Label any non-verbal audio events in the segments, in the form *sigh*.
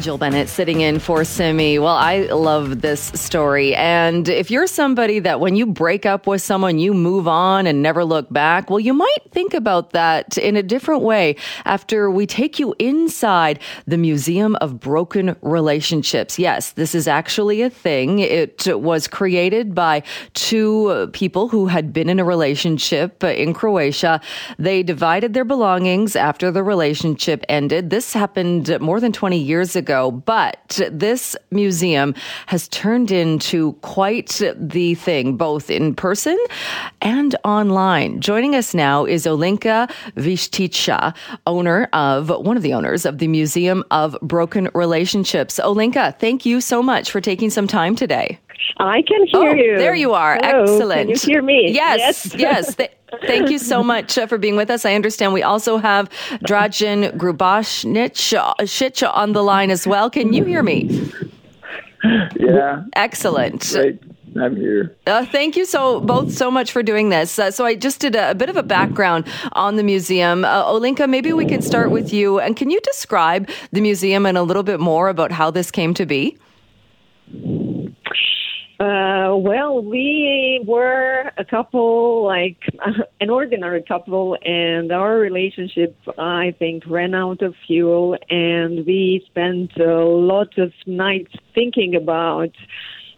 Jill Bennett sitting in for Simi. Well, I love this story. And if you're somebody that when you break up with someone, you move on and never look back, well, you might think about that in a different way after we take you inside the Museum of Broken Relationships. Yes, this is actually a thing. It was created by two people who had been in a relationship in Croatia. They divided their belongings after the relationship ended. This happened more than 20 years ago ago, but this museum has turned into quite the thing, both in person and online. Joining us now is Olinka Vištica, owner of one of the owners of the Museum of Broken Relationships. Olinka, thank you so much for taking some time today. I can hear oh, you. There you are. Hello. Excellent. Can you hear me? Yes, yes. yes. Th- *laughs* thank you so much uh, for being with us. I understand we also have Dragan Grubišić on the line as well. Can you hear me? Yeah. Excellent. Great. I'm here. Uh, thank you so both so much for doing this. Uh, so I just did a, a, bit of a background on the museum. Uh, Olinka, maybe we can start with you. And can you describe the museum and a little bit more about how this came to be? Uh, well, we were a couple, like *laughs* an ordinary couple, and our relationship, I think, ran out of fuel, and we spent a lot of nights thinking about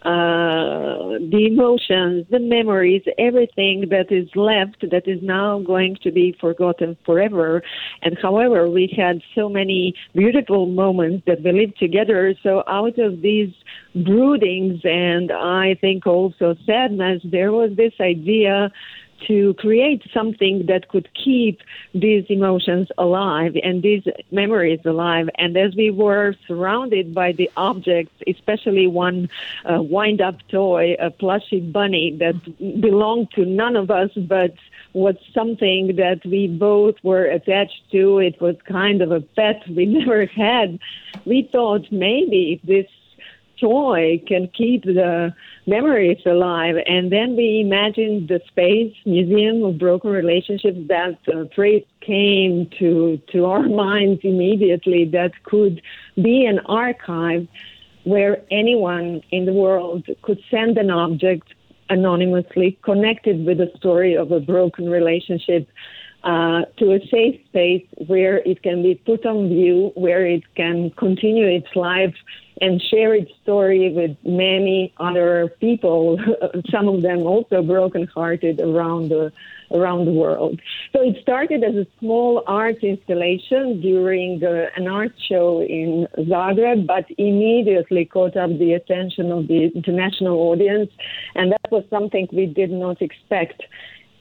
uh, the emotions, the memories, everything that is left that is now going to be forgotten forever. And however, we had so many beautiful moments that we lived together. So out of these broodings and I think also sadness, there was this idea to create something that could keep these emotions alive and these memories alive. And as we were surrounded by the objects, especially one uh, wind up toy, a plushy bunny that belonged to none of us, but was something that we both were attached to. It was kind of a pet we *laughs* never had. We thought maybe this toy can keep the memories alive. And then we imagined the space museum of broken relationships that uh, phrase came to to our *laughs* minds immediately that could be an archive where anyone in the world could send an object anonymously connected with the story of a broken relationship uh, to a safe space where it can be put on view, where it can continue its life and share its story with many other people, *laughs* some of them also brokenhearted around the around the world. So it started as a small art installation during uh, an art show in Zagreb, but immediately caught up the attention of the international audience, and that was something we did not expect.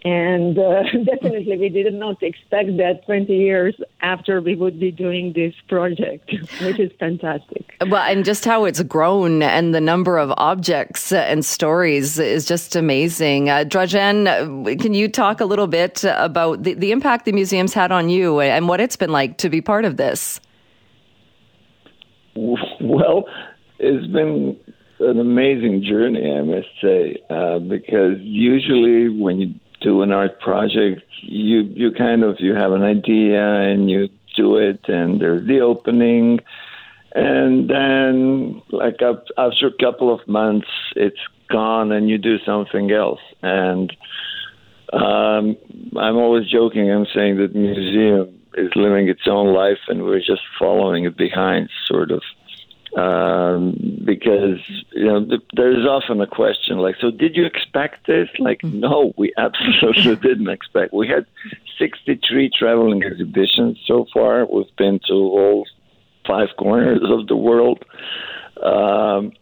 And uh, *laughs* definitely, we did not expect that 20 years after we would be doing this project, which is fantastic. Well, and just how it's grown and the number of objects and stories is just amazing. Uh, Dragan, can you talk a little bit about the, the impact the museum's had on you and what it's been like to be part of this? Well, it's been an amazing journey, I must say, uh, because usually when you do an art project, you you kind of you have an idea and you do it, and there's the opening, and then like after a couple of months, it's gone, and you do something else. And um, I'm always joking. I'm saying that museum is living its own life, and we're just following it behind, sort of um, because you know the, there's often a question like, so did you expect this? Like, mm-hmm. no, we *laughs* absolutely *laughs* didn't expect. We had 63 traveling exhibitions so far. We've been to all five corners of the world. Um,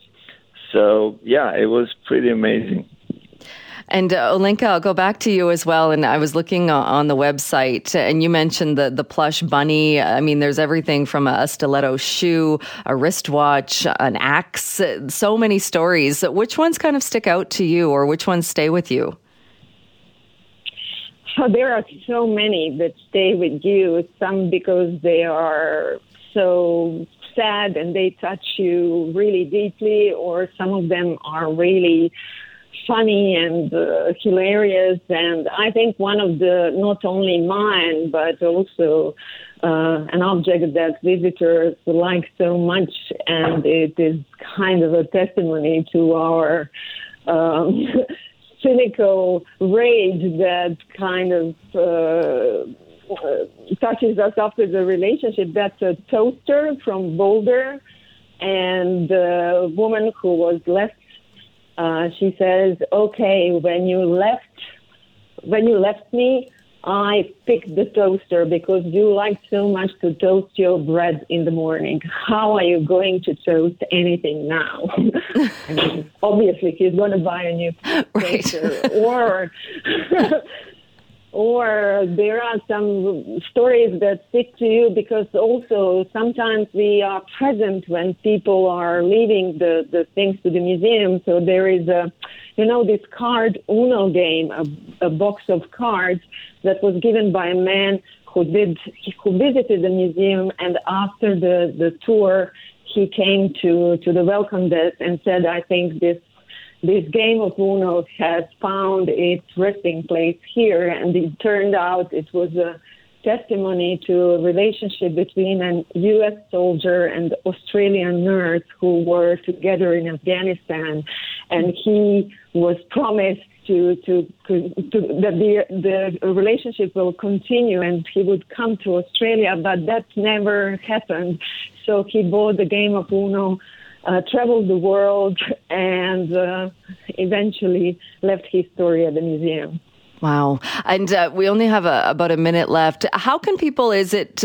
so yeah, it was pretty amazing. And uh, Olinka, I'll go back to you as well. And I was looking on the website, and you mentioned the the plush bunny. I mean, there's everything from a stiletto shoe, a wristwatch, an axe. So many stories. Which ones kind of stick out to you, or which ones stay with you? Oh, there are so many that stay with you. Some because they are so sad and they touch you really deeply, or some of them are really funny and uh, hilarious. And I think one of the, not only mine, but also uh, an object that visitors like so much. And it is kind of a testimony to our um, *laughs* cynical rage that kind of uh, uh, touches us after the relationship. That's a toaster from Boulder. And the woman who was left uh, she says, "Okay, when you left, when you left me, I picked the toaster because you like so much to toast your bread in the morning. How are you going to toast anything now? *laughs* obviously, he's going to buy a new toaster, right. or *laughs* or there are some stories that stick to you because also sometimes we are present when people are leaving the, the things to the museum. So there is a, you know, this card Uno game, a, a box of cards that was given by a man who did, who visited the museum and after the, the tour, he came to, to the welcome desk and said, I think this this game of Uno has found its resting place here, and it turned out it was a testimony to a relationship between a U.S. soldier and Australian nurse who were together in Afghanistan, and he was promised to, to, to that the the relationship will continue and he would come to Australia, but that never happened. So he bought the game of Uno uh, traveled the world, and uh, eventually left his story at the museum. Wow. And uh, we only have a, about a minute left. How can people, is it,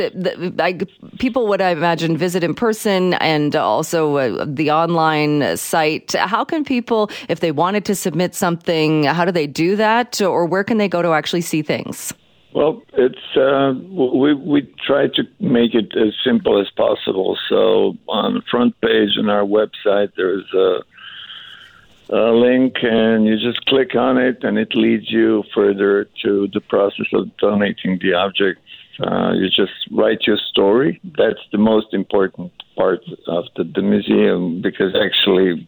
like, people would, I imagine, visit in person and also uh, the online site? How can people, if they wanted to submit something, how do they do that? Or where can they go to actually see things? Well, it's uh, we we try to make it as simple as possible. So on the front page on our website, there's a, a link, and you just click on it, and it leads you further to the process of donating the object. Uh, you just write your story. That's the most important part of the, the museum because actually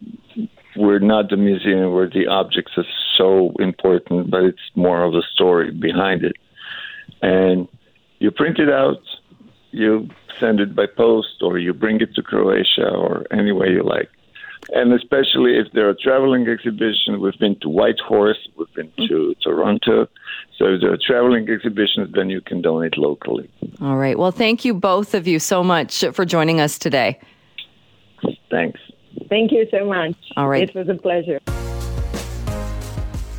we're not the museum where the objects are so important, but it's more of the story behind it and you print it out, you send it by post, or you bring it to Croatia, or any way you like. And especially if there are traveling exhibitions, we've been to Whitehorse, we've been to Toronto. So if there are traveling exhibitions, then you can donate locally. All right. Well, thank you both of you so much for joining us today. Thanks. Thank you so much. All right. It was a pleasure.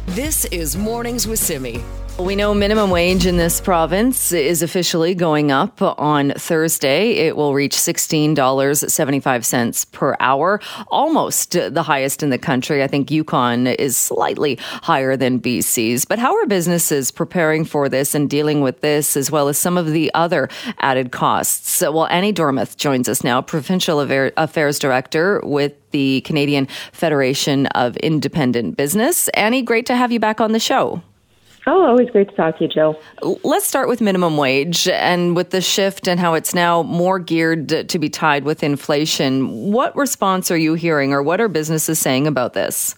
This is Mornings with Simi. We know minimum wage in this province is officially going up on Thursday. It will reach $16.75 per hour, almost the highest in the country. I think Yukon is slightly higher than BC's. But how are businesses preparing for this and dealing with this, as well as some of the other added costs? Well, Annie Dormuth joins us now, Provincial Affairs Director with the Canadian Federation of Independent Business. Annie, great to have you back on the show. Oh, always great to talk to you, Joe. Let's start with minimum wage and with the shift and how it's now more geared to be tied with inflation. What response are you hearing, or what are businesses saying about this?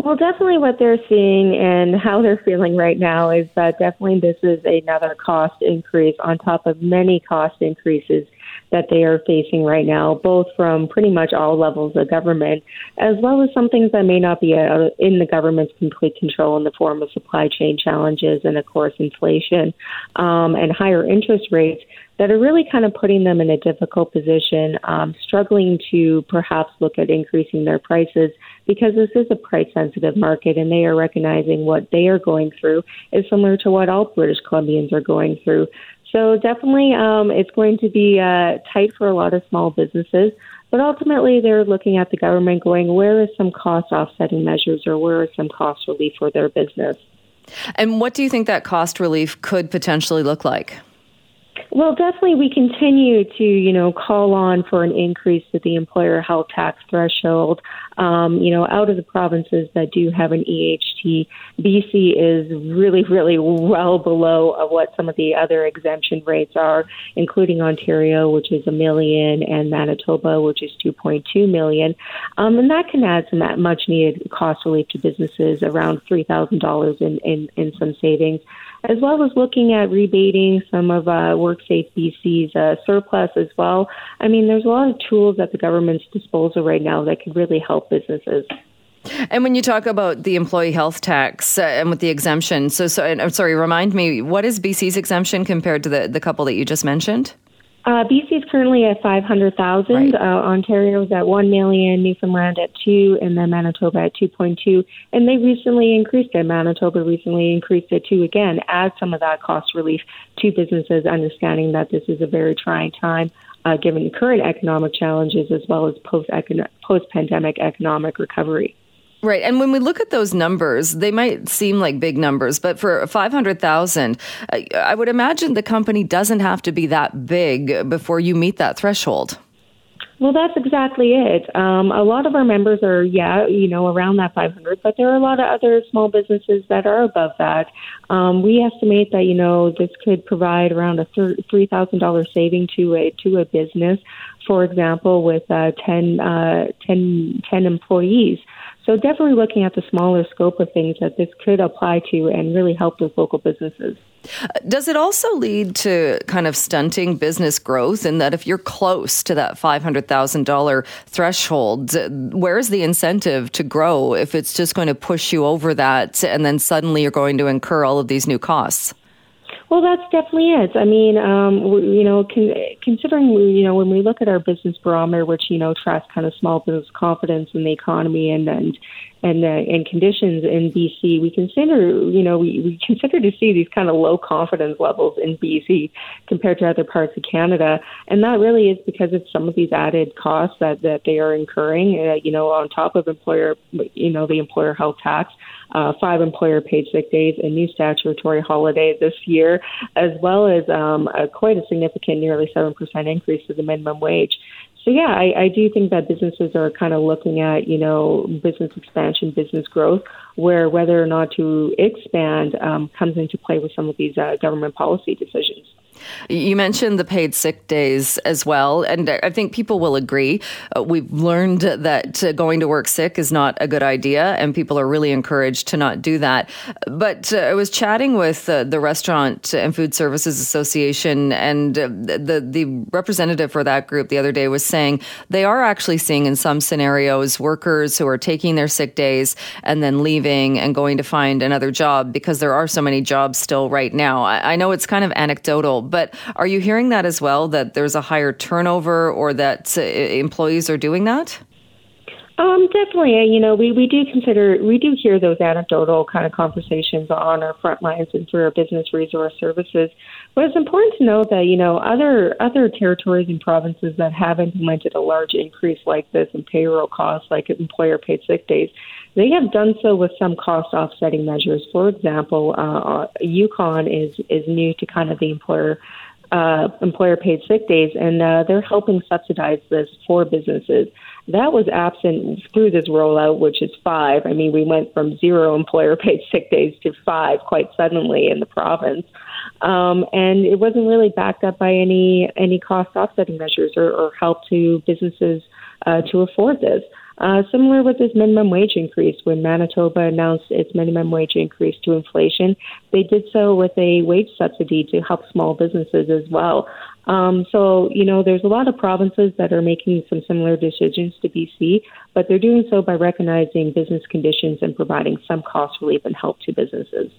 Well, definitely what they're seeing and how they're feeling right now is that definitely this is another cost increase on top of many cost increases that they are facing right now, both from pretty much all levels of government, as well as some things that may not be uh, in the government's complete control in the form of supply chain challenges and, of course, inflation um, and higher interest rates that are really kind of putting them in a difficult position, um, struggling to perhaps look at increasing their prices because this is a price sensitive market and they are recognizing what they are going through is similar to what all British Columbians are going through. So definitely, um, it's going to be uh, tight for a lot of small businesses. But ultimately, they're looking at the government going, where is some cost offsetting measures or where is some cost relief for their business? And what do you think that cost relief could potentially look like? Well, definitely, we continue to, you know, call on for an increase to the employer health tax threshold. Um, you know, out of the provinces that do have an EHT, BC is really, really well below of what some of the other exemption rates are, including Ontario, which is a million, and Manitoba, which is 2.2 million. Um, and that can add some much needed cost relief to businesses, around $3,000 in, in, in some savings as well as looking at rebating some of uh, WorkSafe BC's uh, surplus as well. I mean, there's a lot of tools at the government's disposal right now that could really help businesses. And when you talk about the employee health tax uh, and with the exemption, so, so I'm sorry, remind me, what is BC's exemption compared to the, the couple that you just mentioned? Uh, BC is currently at 500,000. Right. Uh, Ontario is at 1 million, Newfoundland at 2, and then Manitoba at 2.2. And they recently increased it. Manitoba recently increased it too again, as some of that cost relief to businesses, understanding that this is a very trying time. Uh, given current economic challenges as well as post post pandemic economic recovery. Right. And when we look at those numbers, they might seem like big numbers, but for 500,000, I would imagine the company doesn't have to be that big before you meet that threshold. Well, that's exactly it. Um, a lot of our members are, yeah, you know, around that 500, but there are a lot of other small businesses that are above that. Um, we estimate that, you know, this could provide around a $3,000 saving to a, to a business, for example, with uh, 10, uh, 10, 10 employees. So definitely looking at the smaller scope of things that this could apply to and really help those local businesses. Uh, does it also lead to kind of stunting business growth in that if you're close to that $500,000 threshold, where's the incentive to grow if it's just going to push you over that and then suddenly you're going to incur all of these new costs? Well, that's definitely it. I mean, um, you know, con- considering you know when we look at our business barometer, which you know tracks kind of small business confidence in the economy and and and uh, and conditions in BC, we consider you know we, we consider to see these kind of low confidence levels in BC compared to other parts of Canada, and that really is because of some of these added costs that that they are incurring. Uh, you know, on top of employer, you know, the employer health tax uh, five employer paid sick days, a new statutory holiday this year, as well as um, a, quite a significant, nearly 7% increase to the minimum wage. So yeah, I, I do think that businesses are kind of looking at you know business expansion, business growth, where whether or not to expand um, comes into play with some of these uh, government policy decisions. You mentioned the paid sick days as well, and I think people will agree. Uh, we've learned that uh, going to work sick is not a good idea, and people are really encouraged to not do that. But uh, I was chatting with uh, the Restaurant and Food Services Association, and the the representative for that group the other day was saying they are actually seeing in some scenarios workers who are taking their sick days and then leaving and going to find another job because there are so many jobs still right now. I, I know it's kind of anecdotal but are you hearing that as well? That there's a higher turnover, or that uh, employees are doing that? Um, definitely. You know, we, we do consider, we do hear those anecdotal kind of conversations on our front lines and through our business resource services. But it's important to note that, you know, other, other territories and provinces that have implemented a large increase like this in payroll costs, like employer paid sick days, they have done so with some cost offsetting measures. For example, uh, Yukon is, is new to kind of the employer uh, employer paid sick days, and uh, they're helping subsidize this for businesses. That was absent through this rollout, which is five. I mean, we went from zero employer paid sick days to five quite suddenly in the province. Um, and it wasn't really backed up by any any cost offsetting measures or, or help to businesses uh, to afford this. Uh, similar with this minimum wage increase, when Manitoba announced its minimum wage increase to inflation, they did so with a wage subsidy to help small businesses as well. Um, so, you know, there's a lot of provinces that are making some similar decisions to BC, but they're doing so by recognizing business conditions and providing some cost relief and help to businesses.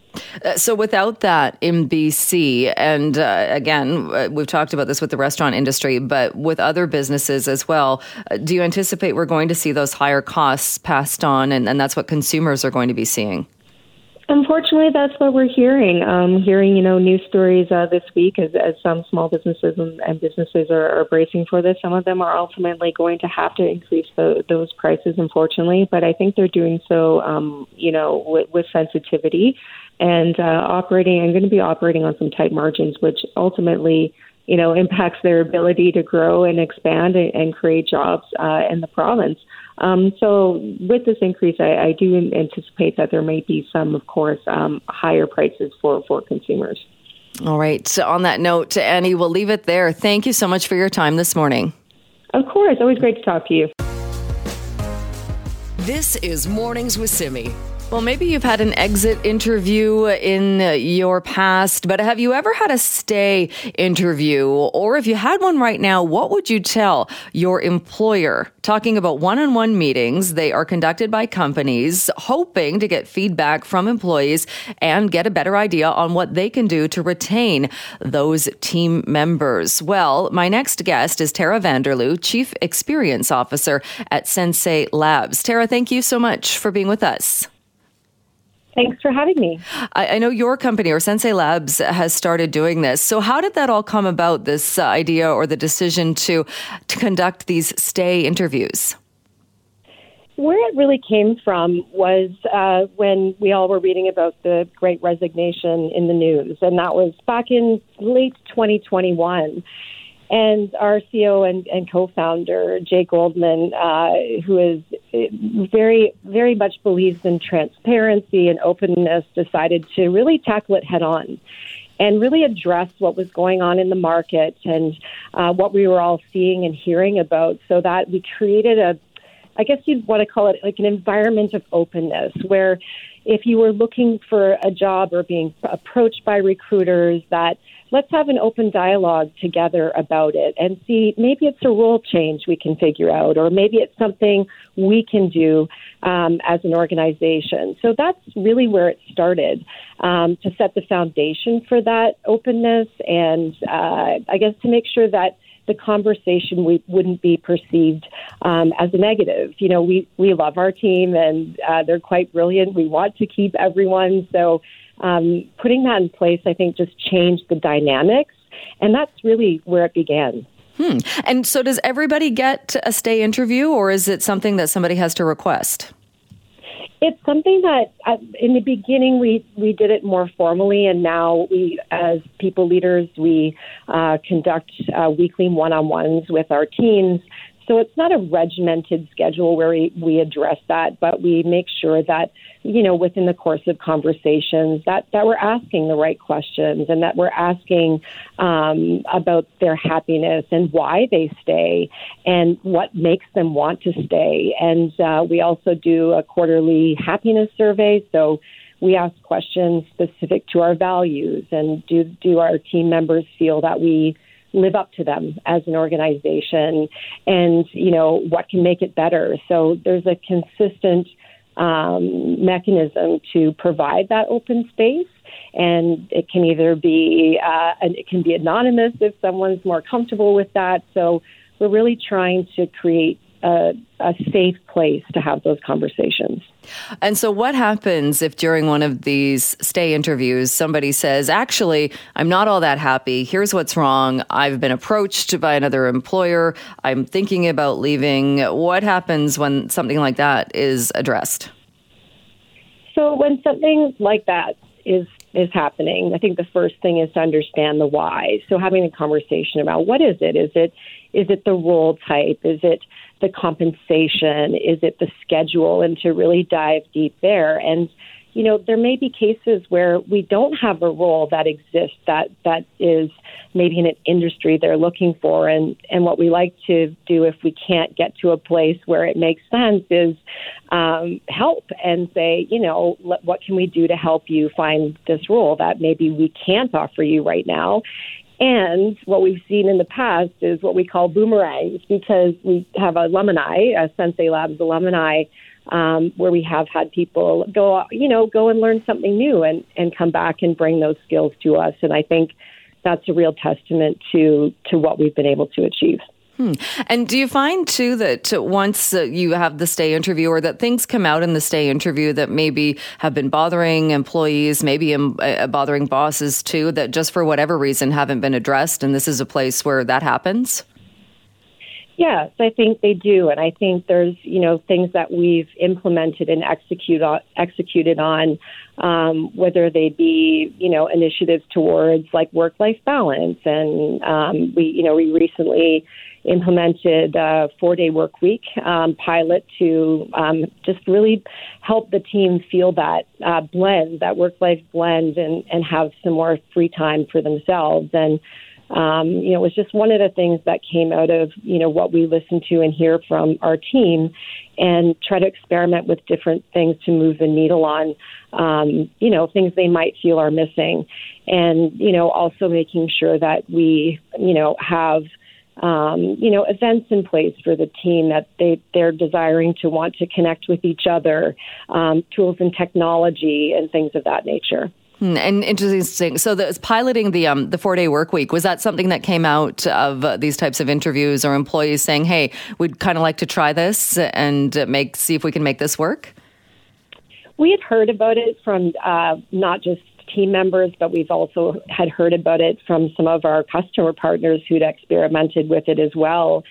Uh, so, without that in BC, and uh, again, we've talked about this with the restaurant industry, but with other businesses as well, uh, do you anticipate we're going to see those higher costs passed on, and, and that's what consumers are going to be seeing? Unfortunately, that's what we're hearing. Um, hearing, you know, news stories uh, this week as, as some small businesses and, and businesses are, are bracing for this. Some of them are ultimately going to have to increase the, those prices, unfortunately. But I think they're doing so, um, you know, with, with sensitivity and uh, operating. I'm going to be operating on some tight margins, which ultimately you know, impacts their ability to grow and expand and, and create jobs uh, in the province. Um, so with this increase, I, I, do anticipate that there may be some, of course, um, higher prices for, for consumers. All right. So on that note, Annie, we'll leave it there. Thank you so much for your time this morning. Of course. Always great to talk to you. This is Mornings with Simi. Well, maybe you've had an exit interview in your past, but have you ever had a stay interview? Or if you had one right now, what would you tell your employer? Talking about one on one meetings, they are conducted by companies hoping to get feedback from employees and get a better idea on what they can do to retain those team members. Well, my next guest is Tara Vanderloo, Chief Experience Officer at Sensei Labs. Tara, thank you so much for being with us. Thanks for having me. I, I, know your company or Sensei Labs has started doing this. So, how did that all come about? This uh, idea or the decision to to conduct these stay interviews? Where it really came from was uh, when we all were reading about the Great Resignation in the news, and that was back in late 2021. And our CEO and, and co-founder Jay Goldman, uh, who is uh, very, very much believes in transparency and openness, decided to really tackle it head on and really address what was going on in the market and uh, what we were all seeing and hearing about, so that we created a I guess you'd want to call it like an environment of openness where if you were looking for a job or being approached by recruiters that let's have an open dialogue together about it and see maybe it's a role change we can figure out, or maybe it's something we can do um, as an organization. So that's really where it started um, to set the foundation for that openness and uh, I guess to make sure that the conversation we wouldn't be perceived um, as a negative. You know, we we love our team and uh, they're quite brilliant. We want to keep everyone so um, putting that in place, I think, just changed the dynamics, and that's really where it began. Hmm. And so, does everybody get a stay interview, or is it something that somebody has to request? It's something that uh, in the beginning we, we did it more formally, and now we, as people leaders, we uh, conduct uh, weekly one on ones with our teams so it's not a regimented schedule where we, we address that, but we make sure that, you know, within the course of conversations that, that we're asking the right questions and that we're asking um, about their happiness and why they stay and what makes them want to stay. And uh, we also do a quarterly happiness survey. So we ask questions specific to our values and do, do our team members feel that we live up to them as an organization and you know what can make it better. So there's a consistent um, mechanism to provide that open space. And it can either be uh, and it can be anonymous if someone's more comfortable with that. So we're really trying to create a, a, safe place to have those conversations. And so, what happens if during one of these stay interviews somebody says, Actually, I'm not all that happy. Here's what's wrong. I've been approached by another employer. I'm thinking about leaving. What happens when something like that is addressed? So, when something like that is is happening, I think the first thing is to understand the why. So having a conversation about what is it? Is it is it the role type? Is it the compensation? Is it the schedule? And to really dive deep there. And, you know, there may be cases where we don't have a role that exists that, that is maybe in an industry they're looking for. And, and what we like to do if we can't get to a place where it makes sense is um, help and say, you know, what can we do to help you find this role that maybe we can't offer you right now? And what we've seen in the past is what we call boomerangs because we have alumni, Sensei Labs alumni, um, where we have had people go, you know, go and learn something new and, and come back and bring those skills to us. And I think that's a real testament to to what we've been able to achieve. Hmm. And do you find too that once uh, you have the stay interview or that things come out in the stay interview that maybe have been bothering employees, maybe um, uh, bothering bosses too, that just for whatever reason haven't been addressed? And this is a place where that happens? Yes, I think they do, and I think there's you know things that we've implemented and execute on, executed on, um, whether they be you know initiatives towards like work life balance, and um, we you know we recently implemented a four day work week um, pilot to um, just really help the team feel that uh, blend, that work life blend, and and have some more free time for themselves and um, you know, it was just one of the things that came out of, you know, what we listen to and hear from our team and try to experiment with different things to move the needle on, um, you know, things they might feel are missing. And, you know, also making sure that we, you know, have, um, you know, events in place for the team that they, they're desiring to want to connect with each other, um, tools and technology and things of that nature. Hmm, and interesting. So, the, piloting the um, the four day work week was that something that came out of uh, these types of interviews, or employees saying, "Hey, we'd kind of like to try this and make see if we can make this work." We had heard about it from uh, not just team members, but we've also had heard about it from some of our customer partners who'd experimented with it as well,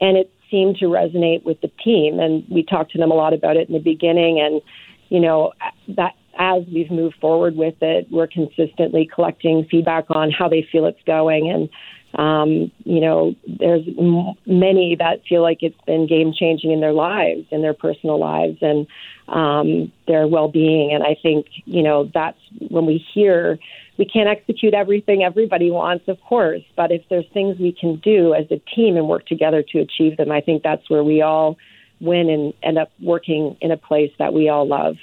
and it seemed to resonate with the team. And we talked to them a lot about it in the beginning, and you know that as we've moved forward with it, we're consistently collecting feedback on how they feel it's going. And, um, you know, there's m- many that feel like it's been game changing in their lives, in their personal lives, and um, their well being. And I think, you know, that's when we hear we can't execute everything everybody wants, of course, but if there's things we can do as a team and work together to achieve them, I think that's where we all win and end up working in a place that we all love.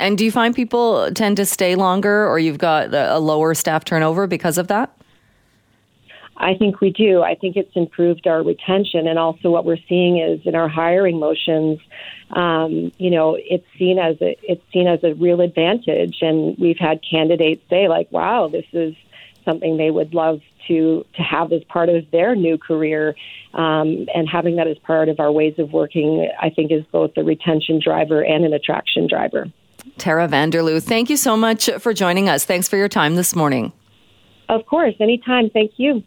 And do you find people tend to stay longer or you've got a lower staff turnover because of that? I think we do. I think it's improved our retention, and also what we're seeing is in our hiring motions. Um, you know, it's seen as a it's seen as a real advantage, and we've had candidates say like, "Wow, this is something they would love to to have as part of their new career." Um, and having that as part of our ways of working, I think, is both a retention driver and an attraction driver. Tara Vanderloo, thank you so much for joining us. Thanks for your time this morning. Of course, anytime. Thank you.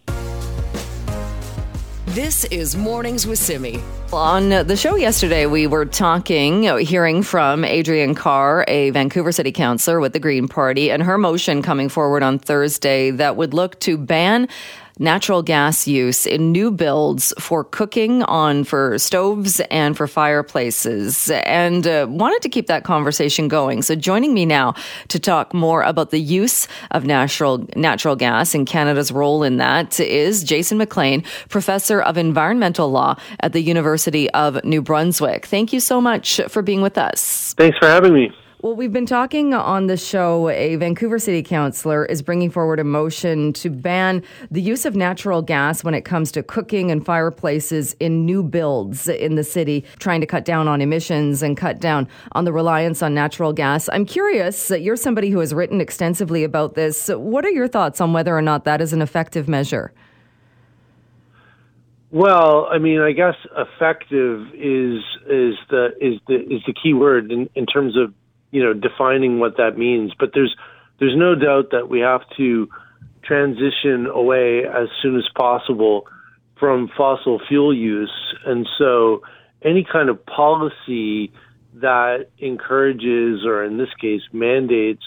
This is Mornings with Simi. On the show yesterday, we were talking, uh, hearing from Adriane Carr, a Vancouver City Councillor with the Green Party, and her motion coming forward on Thursday that would look to ban natural gas use in new builds for cooking on for stoves and for fireplaces and uh, wanted to keep that conversation going. So joining me now to talk more about the use of natural natural gas and Canada's role in that is Jason MacLean, professor of environmental law at the University of New Brunswick. Thank you so much for being with us. Thanks for having me. Well, we've been talking on the show. A Vancouver City Councillor is bringing forward a motion to ban the use of natural gas when it comes to cooking and fireplaces in new builds in the city, trying to cut down on emissions and cut down on the reliance on natural gas. I'm curious, you're somebody who has written extensively about this. What are your thoughts on whether or not that is an effective measure? Well, I mean, I guess effective is is the is the is the key word in, in terms of you know defining what that means. But there's there's no doubt that we have to transition away as soon as possible from fossil fuel use, and so any kind of policy that encourages, or in this case, mandates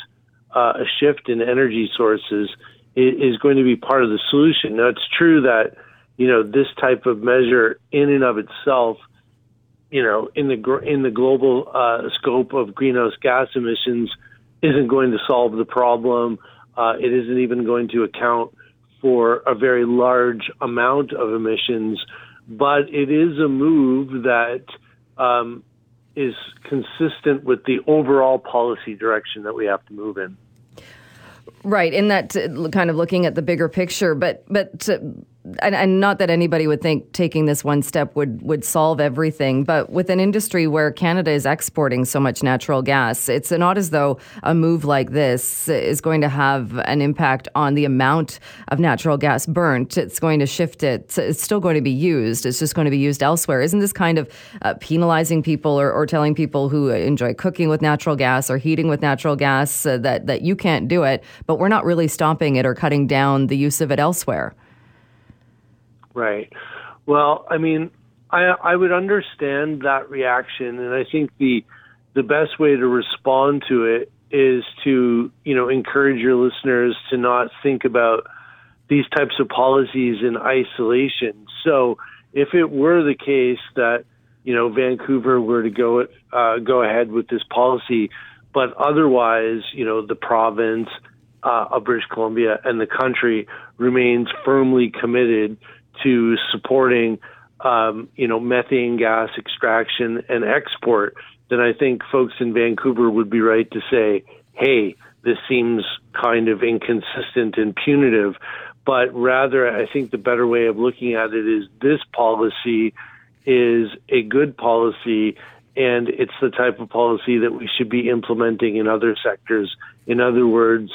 uh, a shift in energy sources is, going to be part of the solution. Now, it's true that you know this type of measure, in and of itself, you know, in the in the global uh, scope of greenhouse gas emissions, isn't going to solve the problem. Uh, it isn't even going to account for a very large amount of emissions, but it is a move that um, is consistent with the overall policy direction that we have to move in. Right, in that uh, kind of looking at the bigger picture, but but uh, and, and, not that anybody would think taking this one step would would solve everything, but with an industry where Canada is exporting so much natural gas, it's not as though a move like this is going to have an impact on the amount of natural gas burnt. It's going to shift it. It's still going to be used. It's just going to be used elsewhere. Isn't this kind of uh, penalizing people or, or, telling people who enjoy cooking with natural gas or heating with natural gas uh, that that you can't do it, but we're not really stopping it or cutting down the use of it elsewhere? Right. Well, I mean, I, I would understand that reaction, and I think the the best way to respond to it is to you know encourage your listeners to not think about these types of policies in isolation. So if it were the case that you know Vancouver were to go uh, go ahead with this policy, but otherwise you know the province uh, of British Columbia and the country remains firmly committed to supporting um, you know methane gas extraction and export, then I think folks in Vancouver would be right to say, hey, this seems kind of inconsistent and punitive. But rather, I think the better way of looking at it is this policy is a good policy and it's the type of policy that we should be implementing in other sectors. In other words,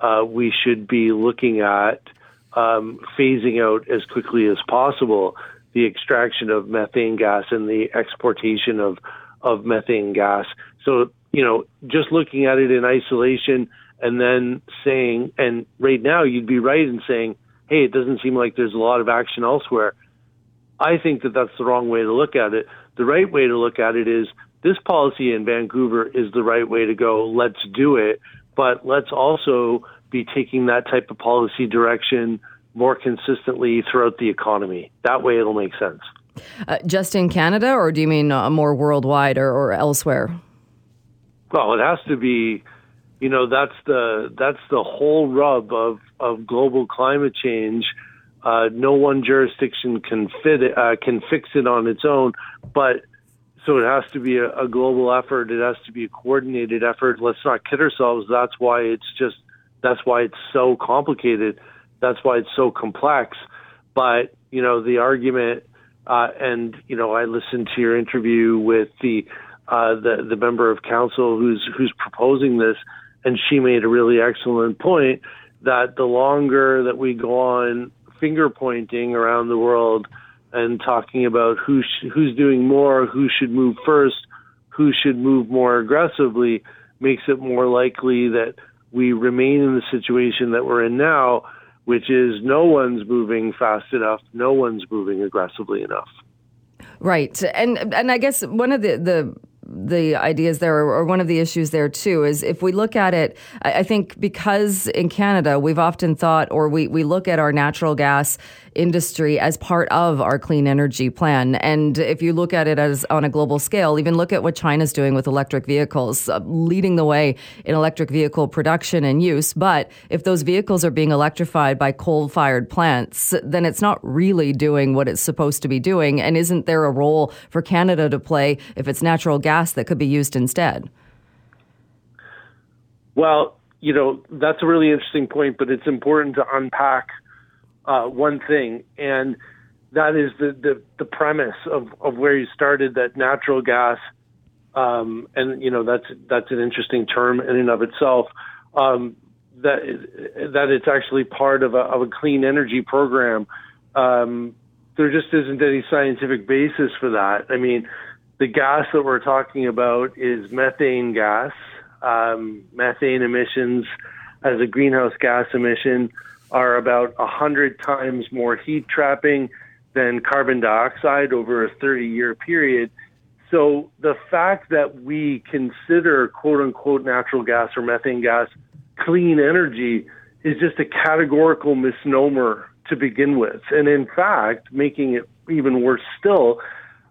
uh, we should be looking at um, phasing out as quickly as possible the extraction of methane gas and the exportation of of methane gas. So you know, just looking at it in isolation and then saying, and right now you'd be right in saying, hey, it doesn't seem like there's a lot of action elsewhere. I think that that's the wrong way to look at it. The right way to look at it is this policy in Vancouver is the right way to go. Let's do it. But let's also be taking that type of policy direction more consistently throughout the economy. That way it'll make sense. Uh, just in Canada, or do you mean uh, more worldwide or, or elsewhere? Well, it has to be. You know, that's the that's the whole rub of of global climate change. Uh, no one jurisdiction can fit it, uh, can fix it on its own, but so it has to be a, a global effort. It has to be a coordinated effort. Let's not kid ourselves. That's why it's just that's why it's so complicated. That's why it's so complex. But you know, the argument, uh, and you know, I listened to your interview with the uh, the the member of council who's who's proposing this, and she made a really excellent point that the longer that we go on finger pointing around the world and talking about who sh- who's doing more, who should move first, who should move more aggressively, makes it more likely that we remain in the situation that we're in now, which is no one's moving fast enough, no one's moving aggressively enough. Right, and and I guess one of the the the ideas there, or one of the issues there too, is if we look at it, I think because in Canada we've often thought, or we, we look at our natural gas industry as part of our clean energy plan. And if you look at it as on a global scale, even look at what China's doing with electric vehicles, uh, leading the way in electric vehicle production and use. But if those vehicles are being electrified by coal fired plants, then it's not really doing what it's supposed to be doing. And isn't there a role for Canada to play if it's natural gas that could be used instead? Well, you know, that's a really interesting point, but it's important to unpack uh, one thing, and that is the, the, the premise of, of where you started that natural gas, um, and you know that's that's an interesting term in and of itself. Um, that that it's actually part of a, of a clean energy program. Um, there just isn't any scientific basis for that. I mean, the gas that we're talking about is methane gas. Um, methane emissions as a greenhouse gas emission are about 100 times more heat trapping than carbon dioxide over a 30 year period. So the fact that we consider quote unquote natural gas or methane gas clean energy is just a categorical misnomer to begin with. And in fact, making it even worse still,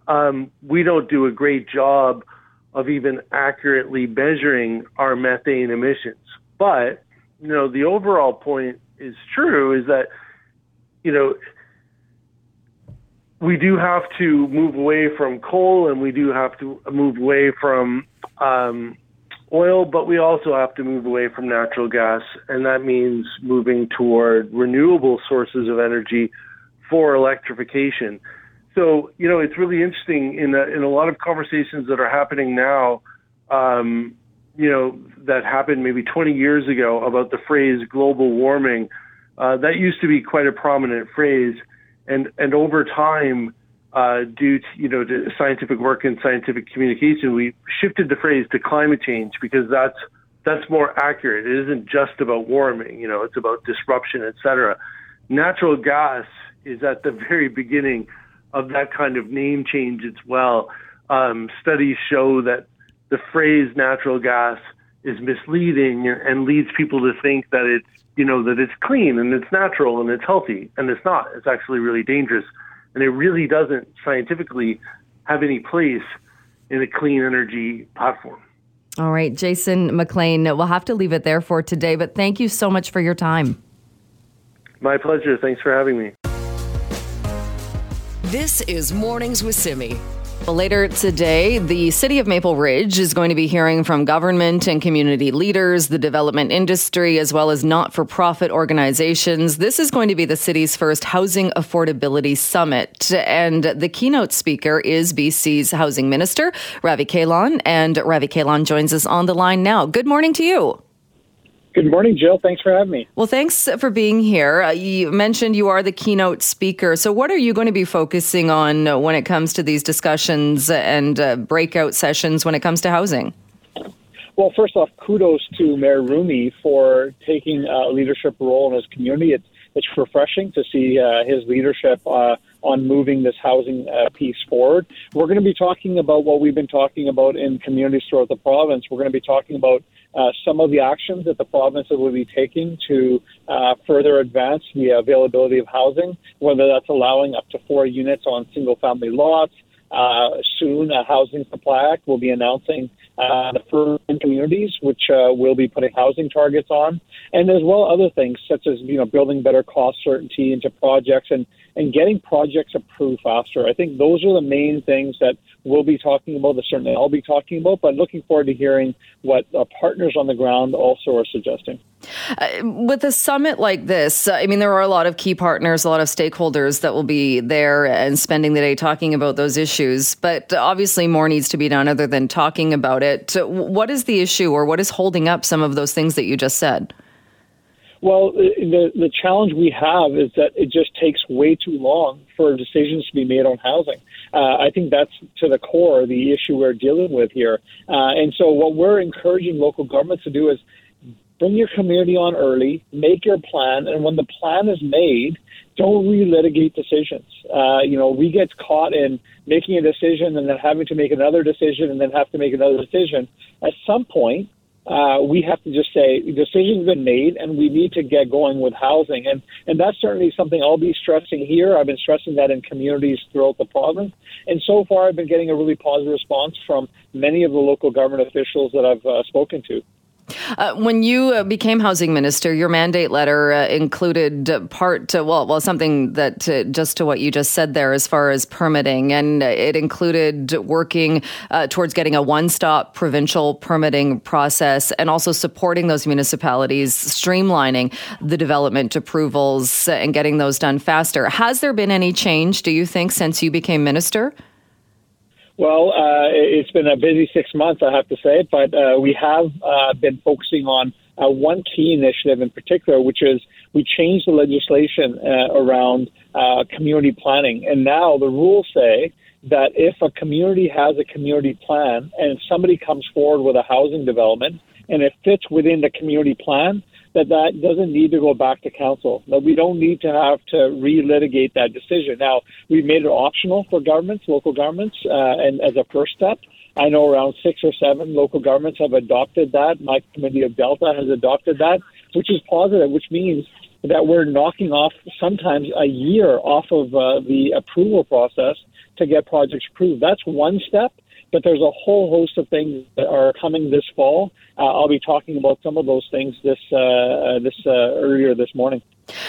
um, we don't do a great job of even accurately measuring our methane emissions. But, you know, the overall point is true is that you know we do have to move away from coal and we do have to move away from um, oil, but we also have to move away from natural gas, and that means moving toward renewable sources of energy for electrification. So, you know, it's really interesting in a, in a lot of conversations that are happening now. Um, you know, that happened maybe 20 years ago about the phrase global warming. Uh, that used to be quite a prominent phrase, and and over time, uh, due to you know to scientific work and scientific communication, we shifted the phrase to climate change because that's that's more accurate. It isn't just about warming, you know, it's about disruption, etc. Natural gas is at the very beginning of that kind of name change as well. Um, studies show that the phrase natural gas is misleading and leads people to think that it's you know that it's clean and it's natural and it's healthy and it's not. It's actually really dangerous, and it really doesn't scientifically have any place in a clean energy platform. All right, Jason MacLean, we'll have to leave it there for today, but thank you so much for your time. My pleasure. Thanks for having me. This is Mornings with Simi. Later today, the city of Maple Ridge is going to be hearing from government and community leaders, the development industry, as well as not for profit organizations. This is going to be the city's first housing affordability summit. And the keynote speaker is BC's housing minister, Ravi Kahlon. And Ravi Kahlon joins us on the line now. Good morning to you. Good morning, Jill. Thanks for having me. Well, thanks for being here. Uh, you mentioned you are the keynote speaker. So, what are you going to be focusing on when it comes to these discussions and uh, breakout sessions when it comes to housing? Well, first off, kudos to Mayor Ruimy for taking a leadership role in his community. It's, it's refreshing to see uh, his leadership uh, on moving this housing uh, piece forward. We're going to be talking about what we've been talking about in communities throughout the province. We're going to be talking about uh, some of the actions that the province will be taking to uh, further advance the availability of housing, whether that's allowing up to four units on single family lots. Uh, soon, a housing supply act will be announcing uh, the first communities, which uh, will be putting housing targets on, and as well other things such as you know building better cost certainty into projects and and getting projects approved faster. I think those are the main things that we'll be talking about, that certainly I'll be talking about, but looking forward to hearing what our partners on the ground also are suggesting. Uh, with a summit like this, uh, I mean, there are a lot of key partners, a lot of stakeholders that will be there and spending the day talking about those issues. But obviously, more needs to be done other than talking about it. What is the issue, or what is holding up some of those things that you just said? Well, the the challenge we have is that it just takes way too long for decisions to be made on housing. Uh, I think that's to the core the issue we're dealing with here. Uh, and so, what we're encouraging local governments to do is bring your community on early, make your plan, and when the plan is made, don't relitigate decisions. Uh, you know, we get caught in making a decision and then having to make another decision and then have to make another decision. At some point, uh, we have to just say decisions have been made and we need to get going with housing. And, and that's certainly something I'll be stressing here. I've been stressing that in communities throughout the province. And so far, I've been getting a really positive response from many of the local government officials that I've uh, spoken to. Uh, when you uh, became housing minister, your mandate letter uh, included part, well, well, something that uh, just to what you just said there, as far as permitting, and it included working uh, towards getting a one-stop provincial permitting process, and also supporting those municipalities, streamlining the development approvals and getting those done faster. Has there been any change? Do you think since you became minister? Well, uh, it's been a busy six months, I have to say, but uh, we have uh, been focusing on uh, one key initiative in particular, which is we changed the legislation uh, around uh, community planning. And now the rules say that if a community has a community plan and somebody comes forward with a housing development and it fits within the community plan, that that doesn't need to go back to council. That we don't need to have to relitigate that decision. Now we've made it optional for governments, local governments, uh, and as a first step. I know around six or seven local governments have adopted that. My committee of Delta has adopted that, which is positive, which means that we're knocking off sometimes a year off of uh, the approval process to get projects approved. That's one step, but there's a whole host of things that are coming this fall uh, I'll be talking about some of those things this uh, uh this uh, earlier this morning.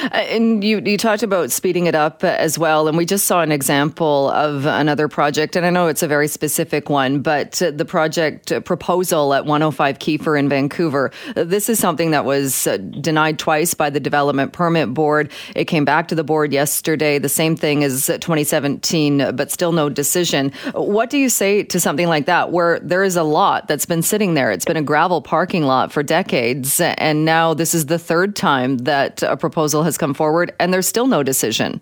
Uh, and you, you talked about speeding it up as well. And we just saw an example of another project. And I know it's a very specific one, but the project proposal at 105 Keefer in Vancouver. This is something that was denied twice by the Development Permit Board. It came back to the board yesterday. The same thing as 2017, but still no decision. What do you say to something like that, where there is a lot that's been sitting there? It's been a gravel parking lot for decades. And now this is the third time that a proposal has come forward, and there's still no decision.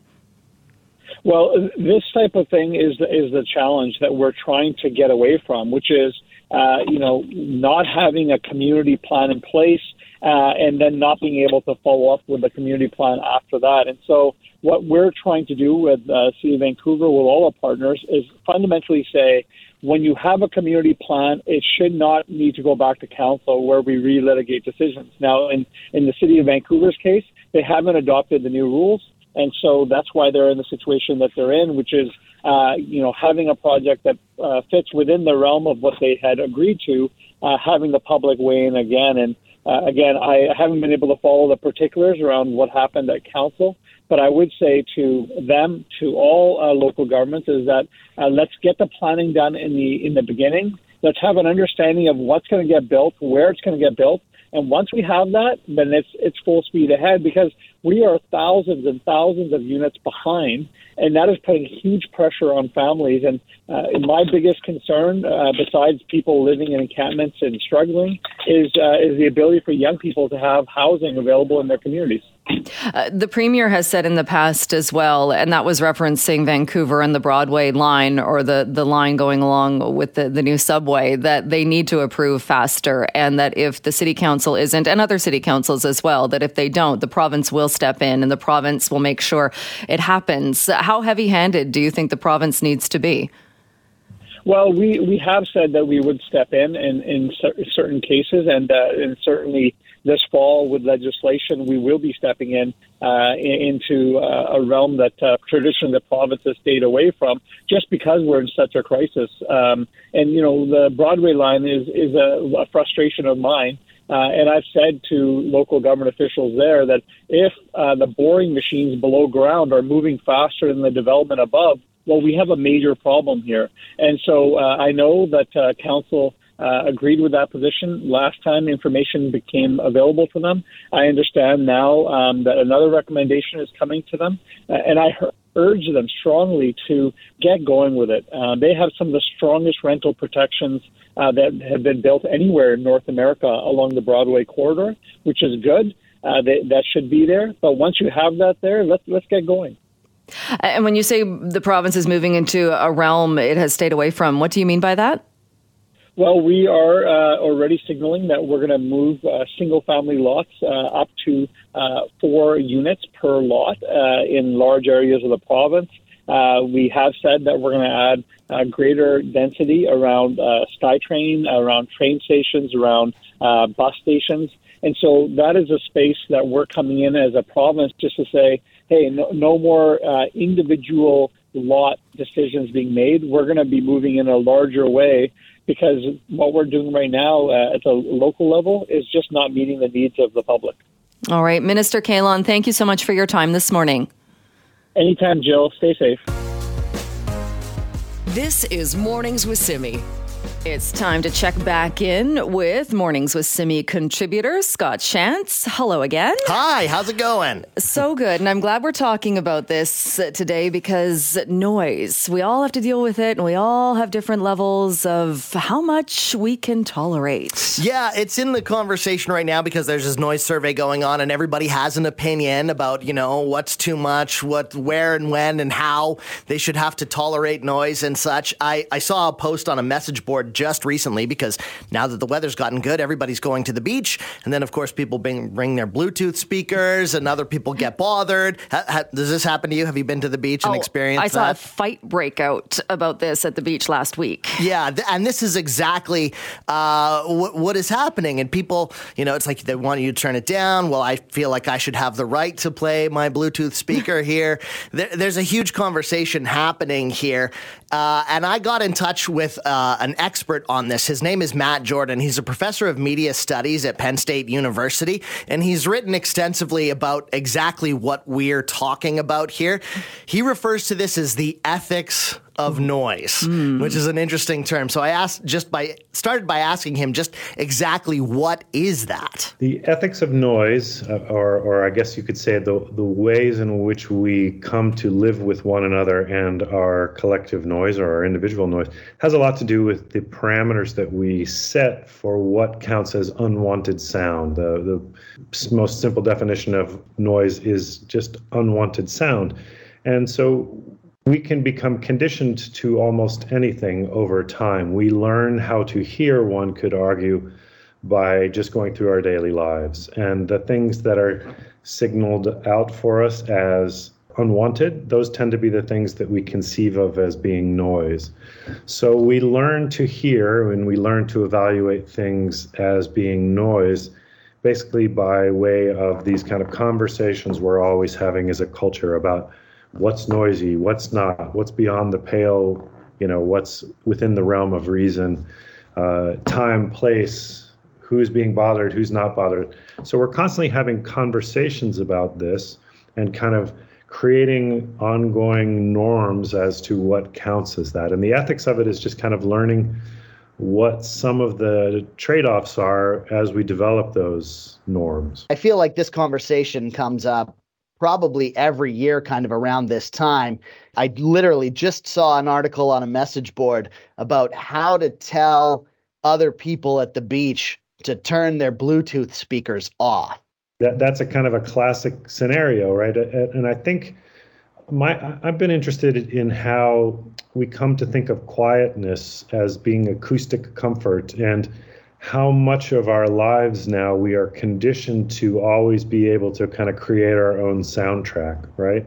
Well, this type of thing is is the challenge that we're trying to get away from, which is uh, you know not having a community plan in place uh, and then not being able to follow up with the community plan after that. And so, what we're trying to do with uh, City of Vancouver, with all our partners, is fundamentally say when you have a community plan, it should not need to go back to council where we relitigate decisions. Now, in, in the City of Vancouver's case, they haven't adopted the new rules. And so that's why they're in the situation that they're in, which is, uh, you know, having a project that uh, fits within the realm of what they had agreed to, uh, having the public weigh in again. And uh, again, I haven't been able to follow the particulars around what happened at council, but I would say to them, to all uh, local governments, is that uh, let's get the planning done in the in the beginning. Let's have an understanding of what's going to get built, where it's going to get built, and once we have that, then it's it's full speed ahead because we are thousands and thousands of units behind, and that is putting huge pressure on families. And uh, my biggest concern, uh, besides people living in encampments and struggling, is uh, is the ability for young people to have housing available in their communities. Uh, the premier has said in the past as well, and that was referencing Vancouver and the Broadway line or the, the line going along with the, the new subway, that they need to approve faster. And that if the city council isn't, and other city councils as well, that if they don't, the province will step in and the province will make sure it happens. How heavy handed do you think the province needs to be? Well, we, we have said that we would step in in, in certain cases, and, uh, and certainly this fall with legislation, we will be stepping in uh, into uh, a realm that uh, traditionally the province has stayed away from, just because we're in such a crisis. Um, and you know, the Broadway line is is a, a frustration of mine. Uh, and I've said to local government officials there that if uh, the boring machines below ground are moving faster than the development above, well, we have a major problem here. And so uh, I know that uh, council uh, agreed with that position last time information became available to them. I understand now um, that another recommendation is coming to them, uh, and I urge them strongly to get going with it. Uh, they have some of the strongest rental protections uh, that have been built anywhere in North America along the Broadway corridor, which is good. Uh, they, that should be there. But once you have that there, let's let's get going. And when you say the province is moving into a realm it has stayed away from, what do you mean by that? Well, we are uh, already signaling that we're going to move uh, single family lots uh, up to uh, four units per lot uh, in large areas of the province. Uh, we have said that we're going to add greater density around SkyTrain, around train stations, around bus stations. And so that is a space that we're coming in as a province just to say, hey, no, no more individual lot decisions being made. We're going to be moving in a larger way because what we're doing right now uh, at the local level is just not meeting the needs of the public. All right, Minister Kahlon, thank you so much for your time this morning. Anytime, Jill. Stay safe. This is Mornings with Simi. It's time to check back in with Mornings with Simi contributor Scott Shantz. Hello again. Hi, how's it going? So good. And I'm glad we're talking about this today because noise, we all have to deal with it and we all have different levels of how much we can tolerate. Yeah, it's in the conversation right now because there's this noise survey going on and everybody has an opinion about, you know, what's too much, what, where and when and how they should have to tolerate noise and such. I, I saw a post on a message board just recently because now that the weather's gotten good, everybody's going to the beach. And then, of course, people bring, bring their Bluetooth speakers and other people get bothered. Ha, ha, does this happen to you? Have you been to the beach and oh, experienced I saw that? a fight breakout about this at the beach last week. Yeah. Th- and this is exactly uh, w- what is happening. And people, you know, it's like they want you to turn it down. Well, I feel like I should have the right to play my Bluetooth speaker *laughs* here. There, there's a huge conversation happening here. Uh, and I got in touch with uh, an expert on this. His name is Matt Jordan. He's a professor of media studies at Penn State University, and he's written extensively about exactly what we're talking about here. He refers to this as the ethics of noise, mm. which is an interesting term. So I asked just by started by asking him just exactly what is that? The ethics of noise, uh, or or I guess you could say the the ways in which we come to live with one another and our collective noise or our individual noise, has a lot to do with the parameters that we set for what counts as unwanted sound. The the most simple definition of noise is just unwanted sound. And so we can become conditioned to almost anything over time. We learn how to hear, one could argue, by just going through our daily lives. And the things that are signaled out for us as unwanted, those tend to be the things that we conceive of as being noise. So we learn to hear and we learn to evaluate things as being noise basically by way of these kind of conversations we're always having as a culture about what's noisy, what's not, what's beyond the pale, you know, what's within the realm of reason, uh, time, place, who's being bothered, who's not bothered. So we're constantly having conversations about this and kind of creating ongoing norms as to what counts as that. And the ethics of it is just kind of learning what some of the trade offs are as we develop those norms. I feel like this conversation comes up probably every year, kind of around this time. I literally just saw an article on a message board about how to tell other people at the beach to turn their Bluetooth speakers off. That, that's a kind of a classic scenario, right? And I think my I've been interested in how we come to think of quietness as being acoustic comfort and how much of our lives now we are conditioned to always be able to kind of create our own soundtrack, right?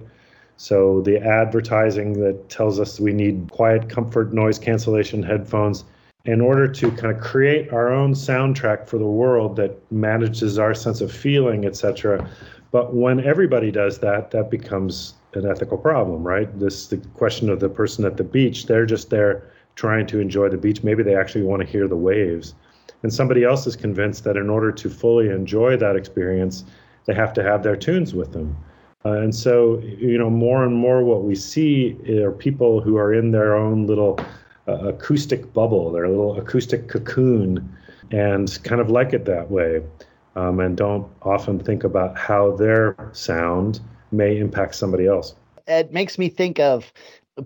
So the advertising that tells us we need quiet comfort noise cancellation headphones in order to kind of create our own soundtrack for the world that manages our sense of feeling, etc. But when everybody does that, that becomes an ethical problem, right? This the question of the person at the beach. They're just there trying to enjoy the beach. Maybe they actually want to hear the waves and somebody else is convinced that in order to fully enjoy that experience, they have to have their tunes with them. Uh, and so, you know, more and more what we see are people who are in their own little uh, acoustic bubble, their little acoustic cocoon, and kind of like it that way, um, and don't often think about how their sound may impact somebody else. It makes me think of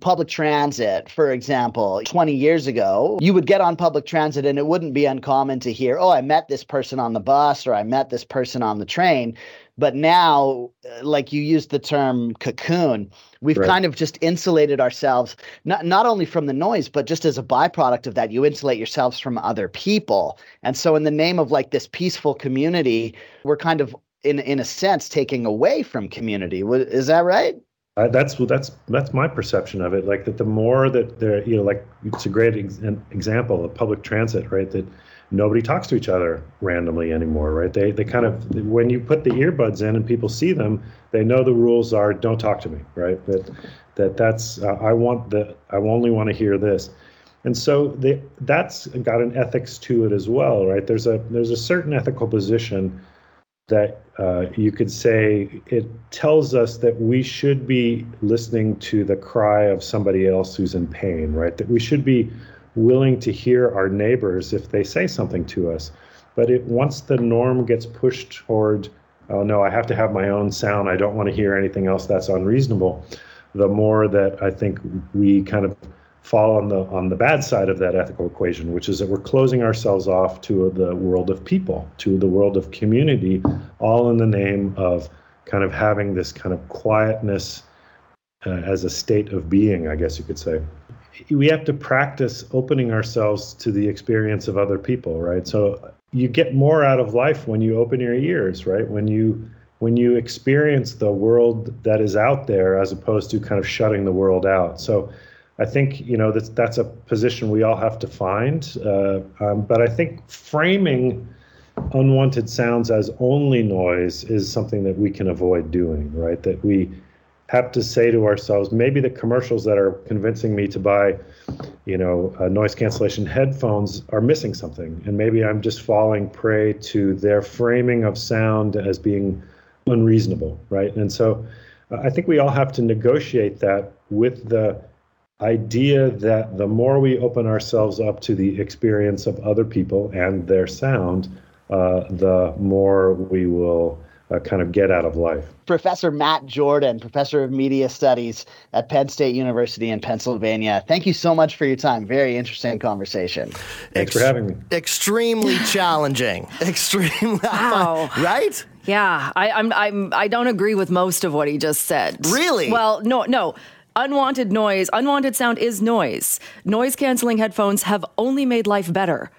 public transit, for example, 20 years ago, you would get on public transit and it wouldn't be uncommon to hear, oh, I met this person on the bus or I met this person on the train. But now, uh, like you used the term cocoon, we've right. kind of just insulated ourselves, not, not only from the noise, but just as a byproduct of that, you insulate yourselves from other people. And so, in the name of like this peaceful community, we're kind of, in, in a sense, taking away from community. Is that right? Uh, that's that's that's my perception of it. Like that, the more that there, you know, like it's a great ex- example of public transit, right? That nobody talks to each other randomly anymore, right? They they kind of when you put the earbuds in and people see them, they know the rules are don't talk to me, right? That that that's uh, I want the I only want to hear this, and so they that's got an ethics to it as well, right? There's a there's a certain ethical position that uh, you could say it tells us that we should be listening to the cry of somebody else who's in pain, right? That we should be willing to hear our neighbors if they say something to us. But it, once the norm gets pushed toward, oh no, I have to have my own sound, I don't want to hear anything else that's unreasonable, the more that I think we kind of fall on the on the bad side of that ethical equation, which is that we're closing ourselves off to the world of people, to the world of community, all in the name of kind of having this kind of quietness uh, as a state of being, I guess you could say. We have to practice opening ourselves to the experience of other people, right? So you get more out of life when you open your ears, right? When you when you experience the world that is out there as opposed to kind of shutting the world out. So I think you know that's that's a position we all have to find. Uh, um, but I think framing unwanted sounds as only noise is something that we can avoid doing. Right? That we have to say to ourselves, maybe the commercials that are convincing me to buy, you know, noise cancellation headphones are missing something, and maybe I'm just falling prey to their framing of sound as being unreasonable. Right? And so, uh, I think we all have to negotiate that with the idea that the more we open ourselves up to the experience of other people and their sound, uh, the more we will uh, kind of get out of life. Professor Matt Jordan, professor of media studies at Penn State University in Pennsylvania. Thank you so much for your time. Very interesting conversation. Thanks Ex- for having me. Extremely *laughs* challenging. Extremely wow. *laughs* right? Yeah, I, I'm. I'm. I don't agree with most of what he just said. Really? Well, no, no unwanted noise, unwanted sound is noise. Noise canceling headphones have only made life better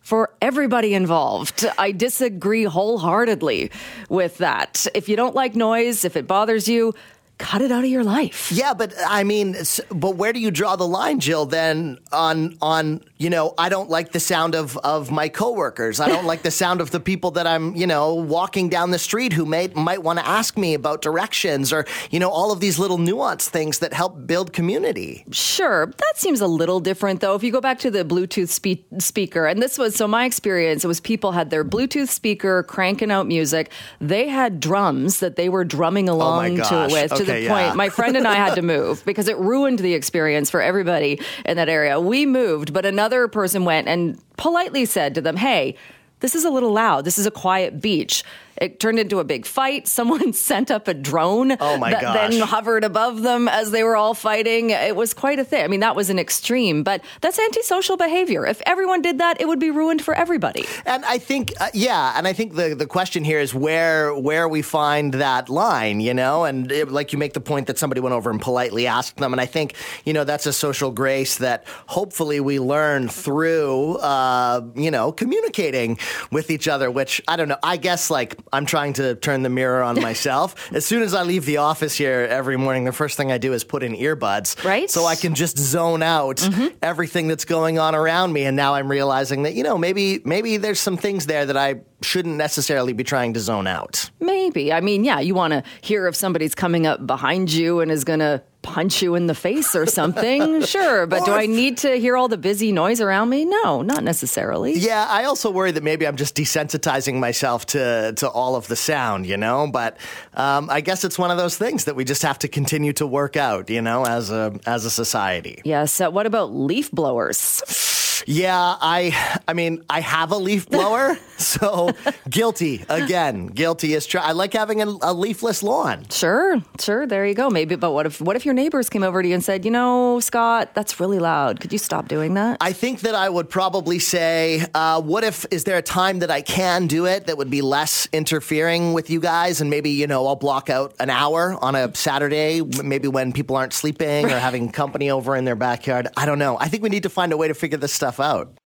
for everybody involved. I disagree wholeheartedly with that. If you don't like noise, if it bothers you, cut it out of your life. Yeah, but I mean, but where do you draw the line, Jill? Then on on you know, I don't like the sound of of my coworkers. I don't like the *laughs* sound of the people that I'm you know walking down the street who may might want to ask me about directions or you know all of these little nuanced things that help build community. Sure, that seems a little different though. If you go back to the Bluetooth spe- speaker, and this was so my experience, it was people had their Bluetooth speaker cranking out music. They had drums that they were drumming oh along oh to with. To okay, the point yeah. my friend and I had to move because it ruined the experience for everybody in that area. We moved, but another person went and politely said to them, "Hey, this is a little loud. This is a quiet beach." It turned into a big fight. *laughs* Someone sent up a drone Oh, my that gosh. then hovered above them as they were all fighting. It was quite a thing. I mean, that was an extreme, but that's antisocial behavior. If everyone did that, it would be ruined for everybody. And I think, uh, yeah, and I think the, the question here is where where we find that line, you know, and it, like you make the point that somebody went over and politely asked them, and I think you know that's a social grace that hopefully we learn through, uh, you know, communicating with each other. Which I don't know. I guess like I'm trying to turn the mirror on myself. *laughs* as soon as I leave the office here every morning, the first thing I do is put in earbuds, Right. So I can just zone out mm-hmm. everything that's going on around me. And now I'm realizing that you know maybe maybe there's some things there that I shouldn't necessarily be trying to zone out. Maybe. I mean, yeah, you want to hear if somebody's coming up behind you and is going to punch you in the face or something. *laughs* sure. But do I need to hear all the busy noise around me? No, not necessarily. Yeah, I also worry that maybe I'm just desensitizing myself to to all of the sound, you know. But um, I guess it's one of those things that we just have to continue to work out, you know, as a as a society. Yes. Uh, what about leaf blowers? *laughs* Yeah, I I mean, I have a leaf blower, *laughs* so guilty again. Guilty is true. I like having a, a leafless lawn. Sure, sure. There you go. Maybe, but what if what if your neighbors came over to you and said, "You know, Scott, that's really loud. Could you stop doing that?" I think that I would probably say, uh, what if, is there a time that I can do it that would be less interfering with you guys? And maybe, you know, I'll block out an hour on a Saturday, maybe when people aren't sleeping or *laughs* having company over in their backyard. I don't know. I think we need to find a way to figure this stuff out.